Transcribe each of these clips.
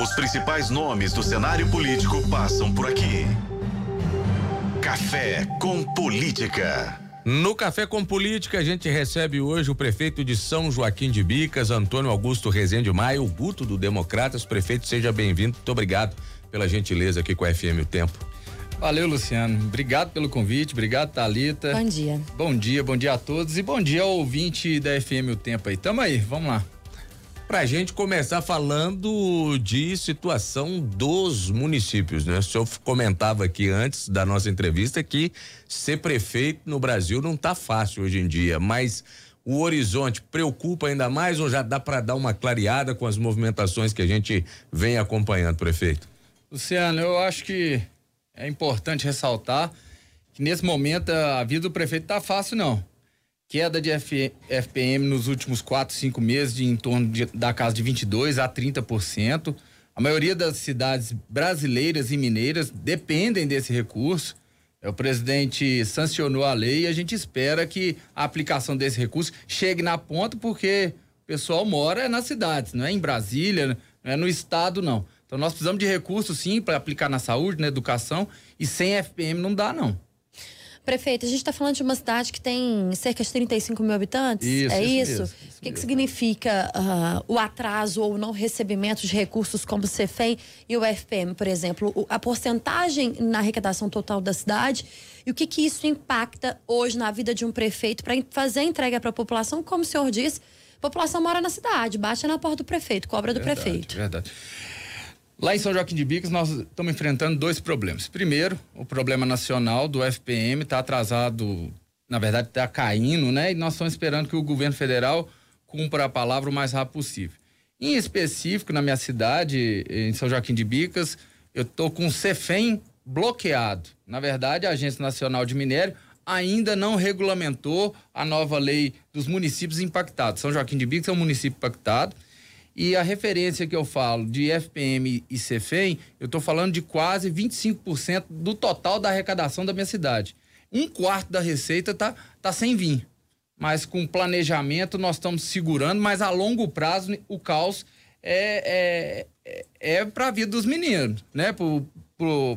Os principais nomes do cenário político passam por aqui. Café com Política. No Café com Política, a gente recebe hoje o prefeito de São Joaquim de Bicas, Antônio Augusto Rezende Maia, o Guto do Democratas. Prefeito, seja bem-vindo. Muito obrigado pela gentileza aqui com a FM O Tempo. Valeu, Luciano. Obrigado pelo convite. Obrigado, Talita. Bom dia. Bom dia, bom dia a todos e bom dia ao ouvinte da FM O Tempo aí. Tamo aí, vamos lá para a gente começar falando de situação dos municípios, né? O senhor comentava aqui antes da nossa entrevista que ser prefeito no Brasil não tá fácil hoje em dia, mas o horizonte preocupa ainda mais ou já dá para dar uma clareada com as movimentações que a gente vem acompanhando, prefeito? Luciano, eu acho que é importante ressaltar que nesse momento a vida do prefeito tá fácil não queda de F, FPM nos últimos 4, 5 meses de em torno de, da casa de 22 a 30%. A maioria das cidades brasileiras e mineiras dependem desse recurso. É, o presidente sancionou a lei e a gente espera que a aplicação desse recurso chegue na ponta, porque o pessoal mora nas cidades, não é em Brasília, não é no estado, não. Então nós precisamos de recursos sim para aplicar na saúde, na educação, e sem FPM não dá, não. Prefeito, a gente está falando de uma cidade que tem cerca de 35 mil habitantes. Isso, é isso? isso? o que, que significa uh, o atraso ou não recebimento de recursos como o CEFEM e o FPM, por exemplo? a porcentagem na arrecadação total da cidade e o que, que isso impacta hoje na vida de um prefeito para fazer a entrega para a população? Como o senhor disse, a população mora na cidade, baixa na porta do prefeito, cobra do verdade, prefeito. Verdade. Lá em São Joaquim de Bicas, nós estamos enfrentando dois problemas. Primeiro, o problema nacional do FPM está atrasado, na verdade, está caindo, né? E nós estamos esperando que o governo federal cumpra a palavra o mais rápido possível. Em específico, na minha cidade, em São Joaquim de Bicas, eu estou com o CEFEM bloqueado. Na verdade, a Agência Nacional de Minério ainda não regulamentou a nova lei dos municípios impactados. São Joaquim de Bicas é um município impactado e a referência que eu falo de FPM e CFEM, eu estou falando de quase 25% do total da arrecadação da minha cidade. Um quarto da receita tá, tá sem vir. Mas com planejamento nós estamos segurando, mas a longo prazo o caos é, é, é para a vida dos meninos, né? Pro,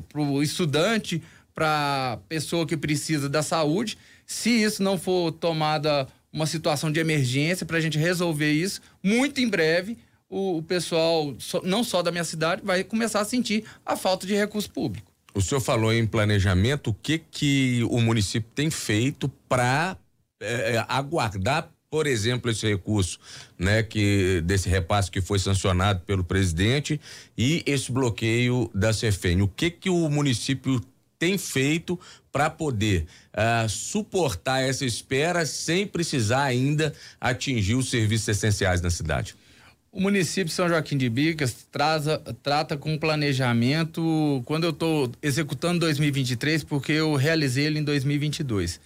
pro estudante, para pessoa que precisa da saúde. Se isso não for tomada uma situação de emergência para a gente resolver isso. Muito em breve, o, o pessoal, não só da minha cidade, vai começar a sentir a falta de recurso público. O senhor falou em planejamento, o que que o município tem feito para é, é, aguardar, por exemplo, esse recurso, né, que desse repasse que foi sancionado pelo presidente e esse bloqueio da Cefem. O que que o município tem feito para poder uh, suportar essa espera sem precisar ainda atingir os serviços essenciais na cidade? O município de São Joaquim de Bicas traza, trata com planejamento quando eu estou executando 2023, porque eu realizei ele em 2022.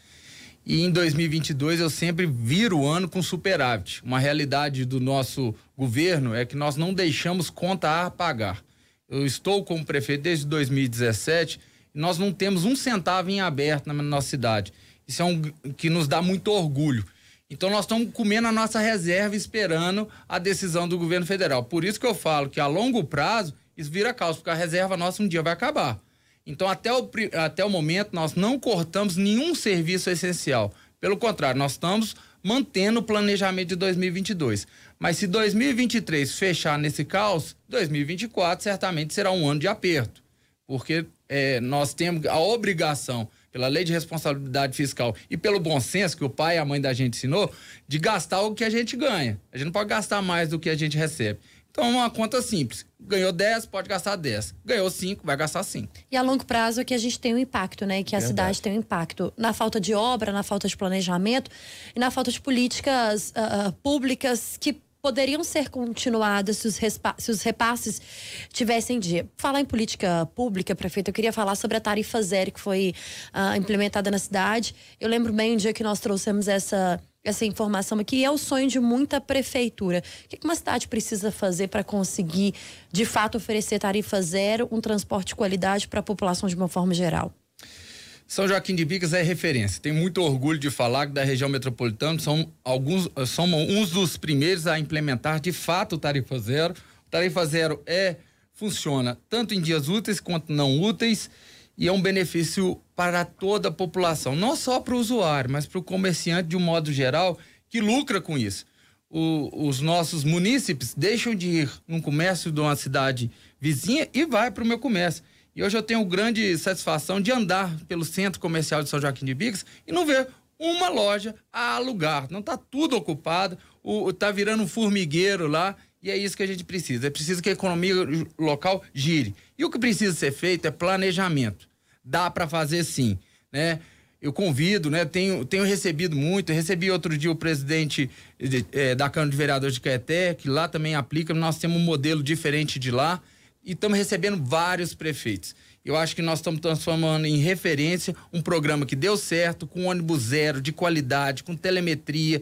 E em 2022 eu sempre viro o ano com superávit. Uma realidade do nosso governo é que nós não deixamos conta a pagar. Eu estou como prefeito desde 2017 nós não temos um centavo em aberto na nossa cidade. Isso é um que nos dá muito orgulho. Então nós estamos comendo a nossa reserva esperando a decisão do governo federal. Por isso que eu falo que a longo prazo isso vira causa, porque a reserva nossa um dia vai acabar. Então até o, até o momento nós não cortamos nenhum serviço essencial. Pelo contrário, nós estamos mantendo o planejamento de 2022. Mas se 2023 fechar nesse caos, 2024 certamente será um ano de aperto porque é, nós temos a obrigação, pela lei de responsabilidade fiscal e pelo bom senso que o pai e a mãe da gente ensinou, de gastar o que a gente ganha. A gente não pode gastar mais do que a gente recebe. Então, é uma conta simples. Ganhou 10, pode gastar 10. Ganhou 5, vai gastar 5. E a longo prazo é que a gente tem um impacto, né? Que a Verdade. cidade tem um impacto na falta de obra, na falta de planejamento e na falta de políticas uh, públicas que poderiam ser continuadas se os, se os repasses tivessem dia. Falar em política pública, prefeito, eu queria falar sobre a tarifa zero que foi uh, implementada na cidade. Eu lembro bem um dia que nós trouxemos essa essa informação aqui é o sonho de muita prefeitura. O que uma cidade precisa fazer para conseguir, de fato, oferecer tarifa zero, um transporte de qualidade para a população de uma forma geral? São Joaquim de Bicas é referência. Tenho muito orgulho de falar que da região metropolitana são alguns, são uns dos primeiros a implementar de fato o tarifa zero. O tarifa zero é funciona tanto em dias úteis quanto não úteis e é um benefício para toda a população, não só para o usuário, mas para o comerciante de um modo geral que lucra com isso. O, os nossos munícipes deixam de ir num comércio de uma cidade vizinha e vai para o meu comércio. E hoje eu tenho grande satisfação de andar pelo centro comercial de São Joaquim de Bicas e não ver uma loja a alugar. Não está tudo ocupado, está virando um formigueiro lá e é isso que a gente precisa. É preciso que a economia local gire. E o que precisa ser feito é planejamento. Dá para fazer sim, né? Eu convido, né? Tenho, tenho recebido muito. Recebi outro dia o presidente de, é, da Câmara de Vereadores de Caeté, que lá também aplica. Nós temos um modelo diferente de lá e estamos recebendo vários prefeitos. Eu acho que nós estamos transformando em referência um programa que deu certo, com ônibus zero, de qualidade, com telemetria,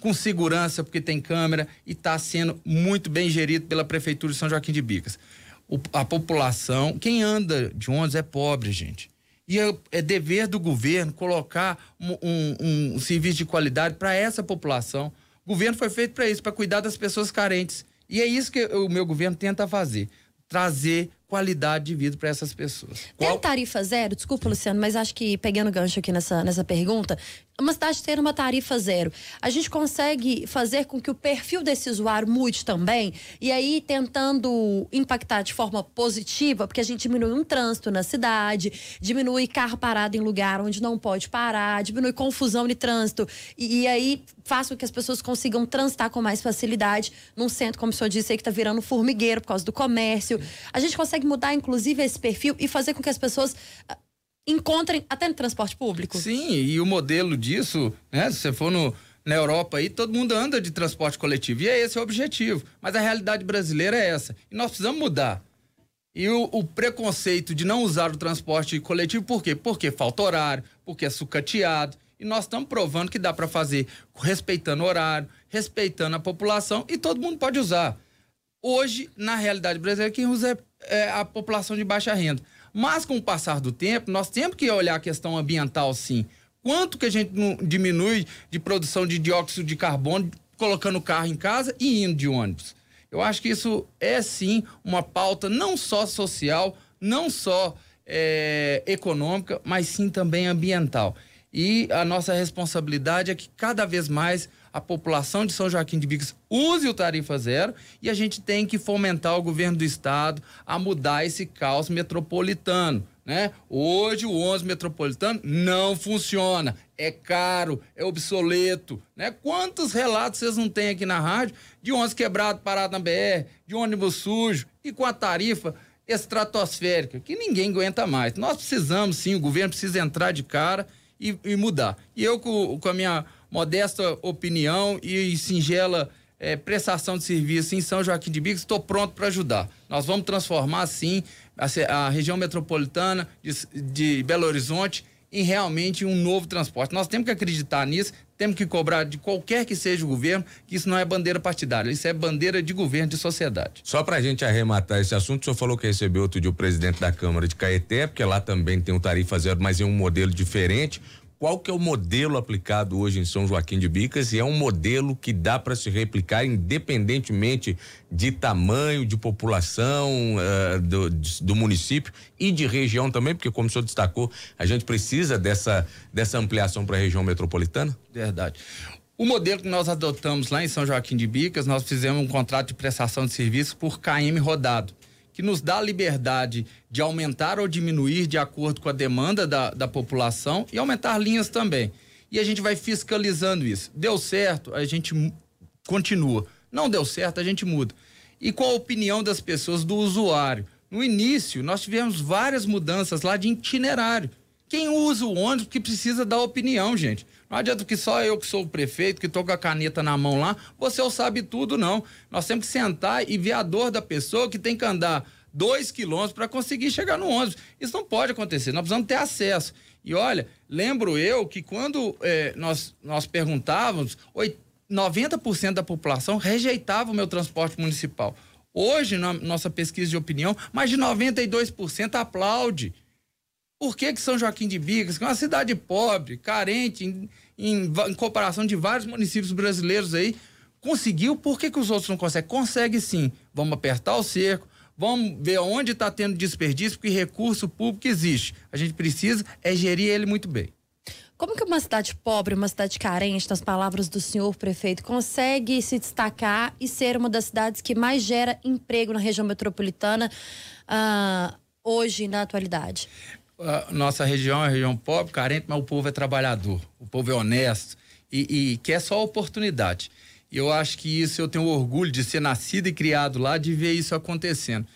com segurança, porque tem câmera, e está sendo muito bem gerido pela Prefeitura de São Joaquim de Bicas. O, a população, quem anda de ônibus é pobre, gente. E é, é dever do governo colocar um, um, um serviço de qualidade para essa população. O governo foi feito para isso, para cuidar das pessoas carentes. E é isso que o meu governo tenta fazer trazer qualidade de vida para essas pessoas. Tem Qual... tarifa zero? Desculpa, Luciano, mas acho que pegando gancho aqui nessa, nessa pergunta, uma cidade ter uma tarifa zero, a gente consegue fazer com que o perfil desse usuário mude também? E aí tentando impactar de forma positiva, porque a gente diminui um trânsito na cidade, diminui carro parado em lugar onde não pode parar, diminui confusão de trânsito. E, e aí faz com que as pessoas consigam transitar com mais facilidade num centro, como o senhor disse, aí, que está virando formigueiro por causa do comércio. A gente consegue mudar, inclusive, esse perfil e fazer com que as pessoas encontrem até no transporte público. Sim, e o modelo disso, né? Se você for no, na Europa aí, todo mundo anda de transporte coletivo. E é esse o objetivo. Mas a realidade brasileira é essa. E nós precisamos mudar. E o, o, preconceito de não usar o transporte coletivo, por quê? Porque falta horário, porque é sucateado. E nós estamos provando que dá para fazer respeitando o horário, respeitando a população e todo mundo pode usar. Hoje, na realidade brasileira, quem usa é, é a população de baixa renda. Mas com o passar do tempo, nós temos que olhar a questão ambiental sim. Quanto que a gente diminui de produção de dióxido de carbono colocando o carro em casa e indo de ônibus? Eu acho que isso é sim uma pauta não só social, não só é, econômica, mas sim também ambiental. E a nossa responsabilidade é que cada vez mais a população de São Joaquim de Bicas use o tarifa zero e a gente tem que fomentar o governo do estado a mudar esse caos metropolitano. Né? Hoje o 11 metropolitano não funciona, é caro, é obsoleto, né? Quantos relatos vocês não têm aqui na rádio de 11 quebrado parado na BR, de ônibus sujo e com a tarifa estratosférica que ninguém aguenta mais. Nós precisamos sim, o governo precisa entrar de cara e, e mudar. E eu com, com a minha modesta opinião e singela é, prestação de serviço em São Joaquim de Bicos, estou pronto para ajudar. Nós vamos transformar, sim, a, a região metropolitana de, de, Belo Horizonte em realmente um novo transporte. Nós temos que acreditar nisso, temos que cobrar de qualquer que seja o governo, que isso não é bandeira partidária, isso é bandeira de governo, de sociedade. Só para a gente arrematar esse assunto, o senhor falou que recebeu outro dia o presidente da Câmara de Caeté, porque lá também tem um tarifa zero, mas em um modelo diferente qual que é o modelo aplicado hoje em São Joaquim de Bicas e é um modelo que dá para se replicar independentemente de tamanho, de população uh, do, do, município e de região também, porque como o senhor destacou, a gente precisa dessa, dessa ampliação para a região metropolitana? Verdade. O modelo que nós adotamos lá em São Joaquim de Bicas, nós fizemos um contrato de prestação de serviço por KM rodado que nos dá a liberdade de aumentar ou diminuir de acordo com a demanda da, da população e aumentar linhas também. E a gente vai fiscalizando isso. Deu certo, a gente continua. Não deu certo, a gente muda. E qual a opinião das pessoas, do usuário? No início, nós tivemos várias mudanças lá de itinerário. Quem usa o ônibus que precisa dar opinião, gente. Não adianta que só eu que sou o prefeito, que estou com a caneta na mão lá, você ou sabe tudo, não. Nós temos que sentar e ver a dor da pessoa que tem que andar dois quilômetros para conseguir chegar no ônibus. Isso não pode acontecer, nós precisamos ter acesso. E olha, lembro eu que quando é, nós, nós perguntávamos, 90% da população rejeitava o meu transporte municipal. Hoje, na nossa pesquisa de opinião, mais de 92% aplaude. Por que, que São Joaquim de Bicas, que é uma cidade pobre, carente, em, em, em comparação de vários municípios brasileiros aí, conseguiu? Por que, que os outros não conseguem? Consegue sim. Vamos apertar o cerco, vamos ver onde está tendo desperdício, porque recurso público existe. A gente precisa é gerir ele muito bem. Como que uma cidade pobre, uma cidade carente, nas palavras do senhor prefeito, consegue se destacar e ser uma das cidades que mais gera emprego na região metropolitana uh, hoje, na atualidade? Uh, nossa região é região pobre, carente, mas o povo é trabalhador, o povo é honesto e, e quer só oportunidade. E eu acho que isso eu tenho orgulho de ser nascido e criado lá, de ver isso acontecendo.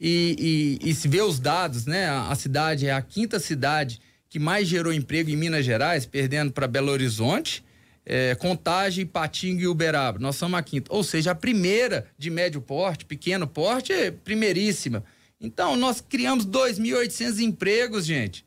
E, e, e se ver os dados, né? A, a cidade é a quinta cidade que mais gerou emprego em Minas Gerais, perdendo para Belo Horizonte, é, Contagem, Patinga e Uberaba. Nós somos a quinta. Ou seja, a primeira de médio porte, pequeno porte, é primeiríssima. Então, nós criamos 2.800 empregos, gente.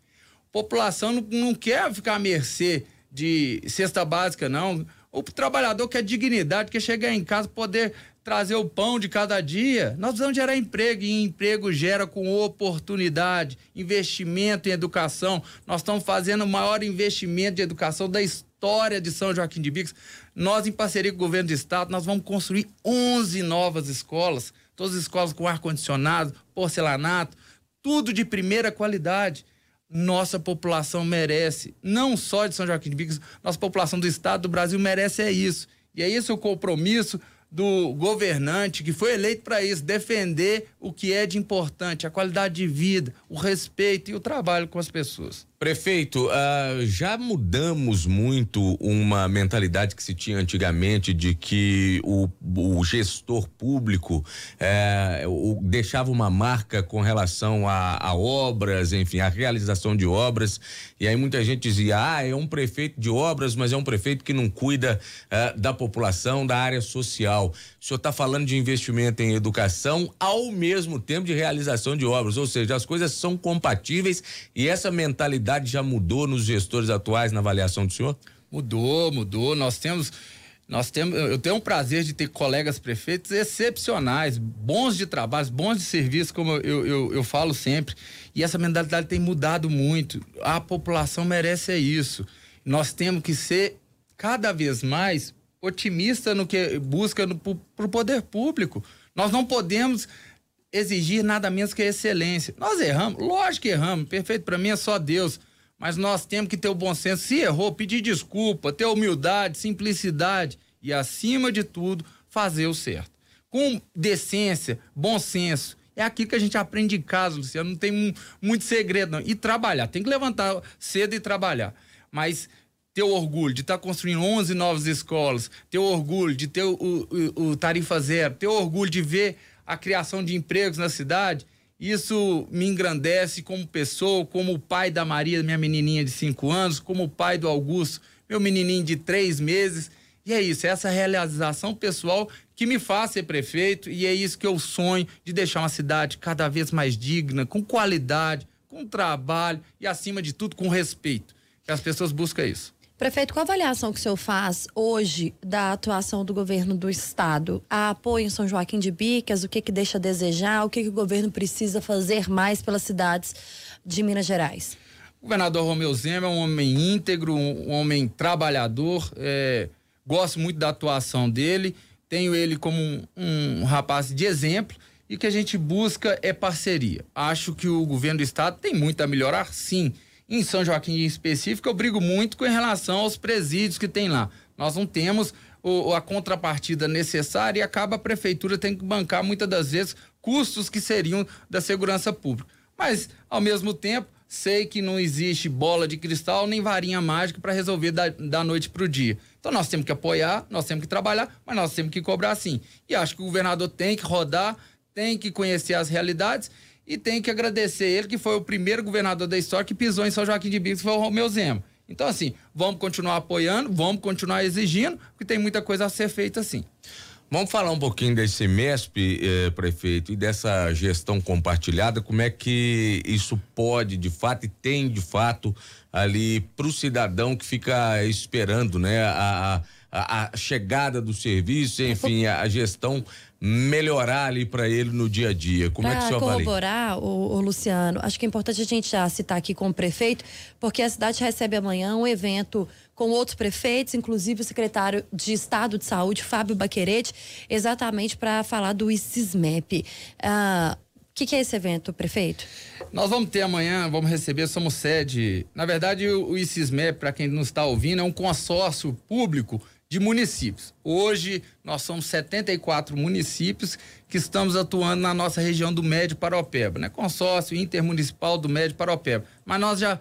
A população não, não quer ficar à mercê de cesta básica, não. O trabalhador quer dignidade, quer chegar em casa, poder trazer o pão de cada dia. Nós precisamos gerar emprego e emprego gera com oportunidade, investimento em educação. Nós estamos fazendo o maior investimento de educação da história de São Joaquim de Bicos. Nós, em parceria com o governo do estado, nós vamos construir 11 novas escolas, todas escolas com ar-condicionado, porcelanato, tudo de primeira qualidade nossa população merece, não só de São Joaquim de Bicos, nossa população do estado do Brasil merece é isso. E é esse o compromisso do governante que foi eleito para isso, defender o que é de importante, a qualidade de vida, o respeito e o trabalho com as pessoas. Prefeito, uh, já mudamos muito uma mentalidade que se tinha antigamente de que o, o gestor público eh, o, deixava uma marca com relação a, a, obras, enfim, a realização de obras. E aí muita gente dizia: ah, é um prefeito de obras, mas é um prefeito que não cuida uh, da população, da área social. O senhor está falando de investimento em educação ao mesmo tempo de realização de obras, ou seja, as coisas são compatíveis e essa mentalidade já mudou nos gestores atuais na avaliação do senhor? Mudou, mudou. Nós temos nós temos, eu tenho o prazer de ter colegas prefeitos excepcionais, bons de trabalho, bons de serviço, como eu, eu, eu, falo sempre. E essa mentalidade tem mudado muito. A população merece isso. Nós temos que ser cada vez mais otimista no que busca para o poder público. Nós não podemos exigir nada menos que excelência. Nós erramos, lógico que erramos, perfeito para mim é só Deus. Mas nós temos que ter o bom senso. Se errou, pedir desculpa, ter humildade, simplicidade e, acima de tudo, fazer o certo. Com decência, bom senso. É aquilo que a gente aprende em casa, Luciano. Não tem muito segredo, não. E trabalhar. Tem que levantar cedo e trabalhar. Mas ter o orgulho de estar tá construindo 11 novas escolas, ter o orgulho de ter o, o, o, tarifa zero, ter o orgulho de ver a criação de empregos na cidade, isso me engrandece como pessoa, como pai da Maria, minha menininha de 5 anos, como pai do Augusto, meu menininho de três meses. E é isso, é essa realização pessoal que me faz ser prefeito e é isso que eu sonho de deixar uma cidade cada vez mais digna, com qualidade, com trabalho e, acima de tudo, com respeito. Que as pessoas buscam isso. Prefeito, qual a avaliação que o senhor faz hoje da atuação do governo do estado? Há apoio em São Joaquim de Bicas? O que que deixa a desejar? O que, que o governo precisa fazer mais pelas cidades de Minas Gerais? O governador Romeu Zema é um homem íntegro, um homem trabalhador. É, gosto muito da atuação dele. Tenho ele como um, um rapaz de exemplo e que a gente busca é parceria. Acho que o governo do estado tem muito a melhorar, sim em São Joaquim em específico, eu brigo muito com relação aos presídios que tem lá. Nós não temos o, a contrapartida necessária e acaba a prefeitura tendo que bancar muitas das vezes custos que seriam da segurança pública. Mas, ao mesmo tempo, sei que não existe bola de cristal nem varinha mágica para resolver da, da noite para o dia. Então nós temos que apoiar, nós temos que trabalhar, mas nós temos que cobrar sim. E acho que o governador tem que rodar, tem que conhecer as realidades e tem que agradecer ele, que foi o primeiro governador da história que pisou em São Joaquim de Bicos, foi o Romeu Zema. Então, assim, vamos continuar apoiando, vamos continuar exigindo, porque tem muita coisa a ser feita assim. Vamos falar um pouquinho desse MESP, eh, prefeito, e dessa gestão compartilhada, como é que isso pode, de fato, e tem de fato ali para o cidadão que fica esperando, né, a, a, a chegada do serviço, enfim, a, a gestão melhorar ali para ele no dia a dia? Como pra é que o senhor corroborar, o, o, Luciano, acho que é importante a gente já citar aqui com o prefeito, porque a cidade recebe amanhã um evento com outros prefeitos, inclusive o secretário de Estado de Saúde, Fábio Baquerete, exatamente para falar do ICISMEP. Ah, que, que, é esse evento, prefeito? Nós vamos ter amanhã, vamos receber, somos sede. Na verdade, o ICISMEP, para quem não está ouvindo, é um consórcio público de municípios. Hoje, nós somos 74 municípios que estamos atuando na nossa região do Médio Paropeba, né? Consórcio intermunicipal do Médio Paropeba. Mas nós já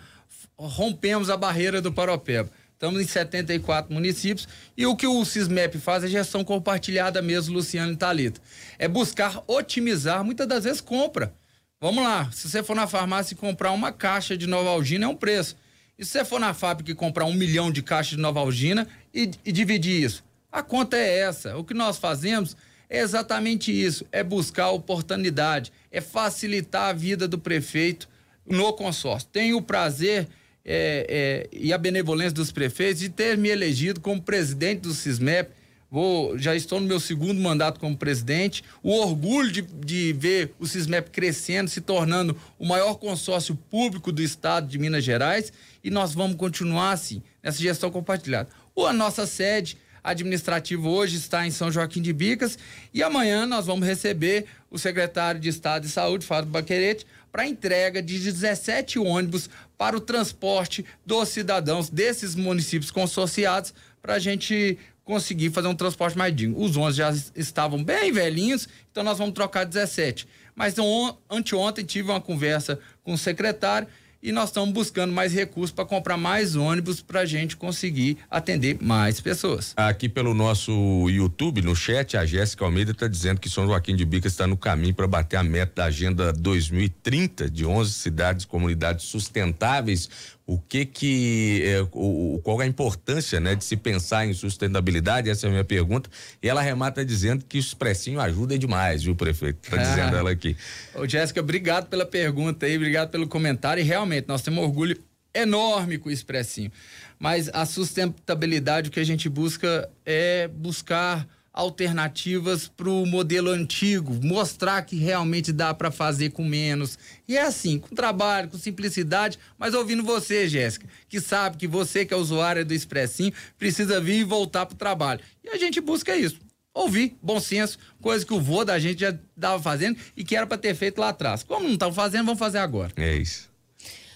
rompemos a barreira do Paropeba. Estamos em 74 municípios e o que o Cismep faz é gestão compartilhada mesmo, Luciano e Thalita. É buscar otimizar, muitas das vezes compra. Vamos lá, se você for na farmácia e comprar uma caixa de Novalgina é um preço. E se você for na fábrica e comprar um milhão de caixas de Novalgina e, e dividir isso? A conta é essa. O que nós fazemos é exatamente isso: é buscar oportunidade, é facilitar a vida do prefeito no consórcio. Tenho o prazer é, é, e a benevolência dos prefeitos de ter me elegido como presidente do CISMEP. Vou, já estou no meu segundo mandato como presidente. O orgulho de, de ver o CISMEP crescendo, se tornando o maior consórcio público do estado de Minas Gerais. E nós vamos continuar assim, nessa gestão compartilhada. Ou a nossa sede administrativa hoje está em São Joaquim de Bicas. E amanhã nós vamos receber o secretário de Estado de Saúde, Fábio Baquerete, para entrega de 17 ônibus para o transporte dos cidadãos desses municípios consorciados para a gente conseguir fazer um transporte mais digno. Os 11 já estavam bem velhinhos, então nós vamos trocar 17. Mas on, anteontem tive uma conversa com o secretário e nós estamos buscando mais recursos para comprar mais ônibus para a gente conseguir atender mais pessoas. Aqui pelo nosso YouTube, no chat, a Jéssica Almeida está dizendo que São Joaquim de Bicas está no caminho para bater a meta da Agenda 2030 de 11 cidades e comunidades sustentáveis o que que é, o, qual é a importância né de se pensar em sustentabilidade? Essa é a minha pergunta. E ela remata dizendo que o expressinho ajuda demais viu prefeito? Tá dizendo ela aqui. Ô Jéssica obrigado pela pergunta aí obrigado pelo comentário. E realmente nós temos um orgulho enorme com o expressinho. Mas a sustentabilidade o que a gente busca é buscar alternativas para o modelo antigo, mostrar que realmente dá para fazer com menos. E é assim, com trabalho, com simplicidade, mas ouvindo você, Jéssica, que sabe que você que é usuária do Expressinho precisa vir e voltar para o trabalho. E a gente busca isso. Ouvir, bom senso, coisa que o vô da gente já estava fazendo e que era para ter feito lá atrás. Como não estão fazendo, vamos fazer agora. É isso.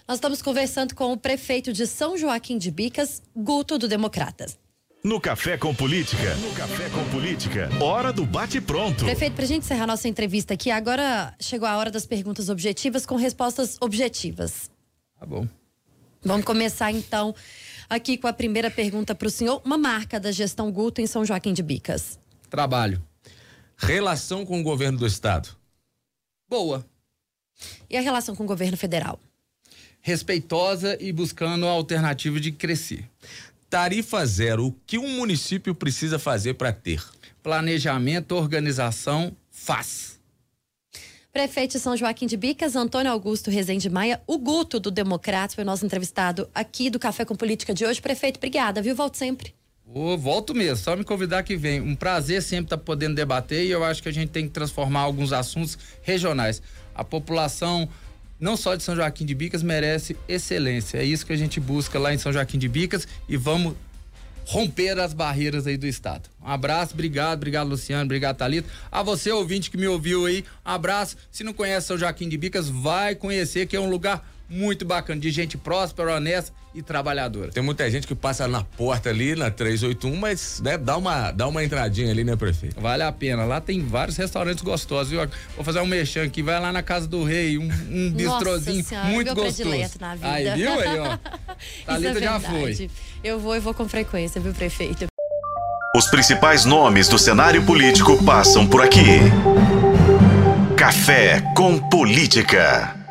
Nós estamos conversando com o prefeito de São Joaquim de Bicas, Guto do Democratas. No Café com Política. No Café com Política. Hora do bate-pronto. Prefeito, pra gente encerrar nossa entrevista aqui, agora chegou a hora das perguntas objetivas com respostas objetivas. Tá bom. Vamos começar então aqui com a primeira pergunta para o senhor. Uma marca da gestão Guto em São Joaquim de Bicas. Trabalho. Relação com o governo do estado. Boa. E a relação com o governo federal? Respeitosa e buscando a alternativa de crescer. Tarifa zero, o que um município precisa fazer para ter? Planejamento, organização, faz. Prefeito de São Joaquim de Bicas, Antônio Augusto Rezende Maia, o Guto do Democratas, foi nosso entrevistado aqui do Café com Política de hoje. Prefeito, obrigada, viu? Volto sempre. Oh, volto mesmo, só me convidar que vem. Um prazer sempre estar tá podendo debater e eu acho que a gente tem que transformar alguns assuntos regionais. A população não só de São Joaquim de Bicas, merece excelência. É isso que a gente busca lá em São Joaquim de Bicas e vamos romper as barreiras aí do estado. Um abraço, obrigado, obrigado Luciano, obrigado Talito. A você ouvinte que me ouviu aí, um abraço. Se não conhece São Joaquim de Bicas, vai conhecer que é um lugar muito bacana, de gente próspera, honesta e trabalhadora. Tem muita gente que passa na porta ali, na 381, mas né, dá, uma, dá uma entradinha ali, né, prefeito? Vale a pena. Lá tem vários restaurantes gostosos. Viu? Vou fazer um mexão aqui, vai lá na Casa do Rei, um, um bistrozinho senhora, muito gostoso. Na vida. Aí, viu aí, ó. Thalita é já foi. Eu vou e vou com frequência, viu, prefeito? Os principais nomes do cenário político passam por aqui. Café com Política.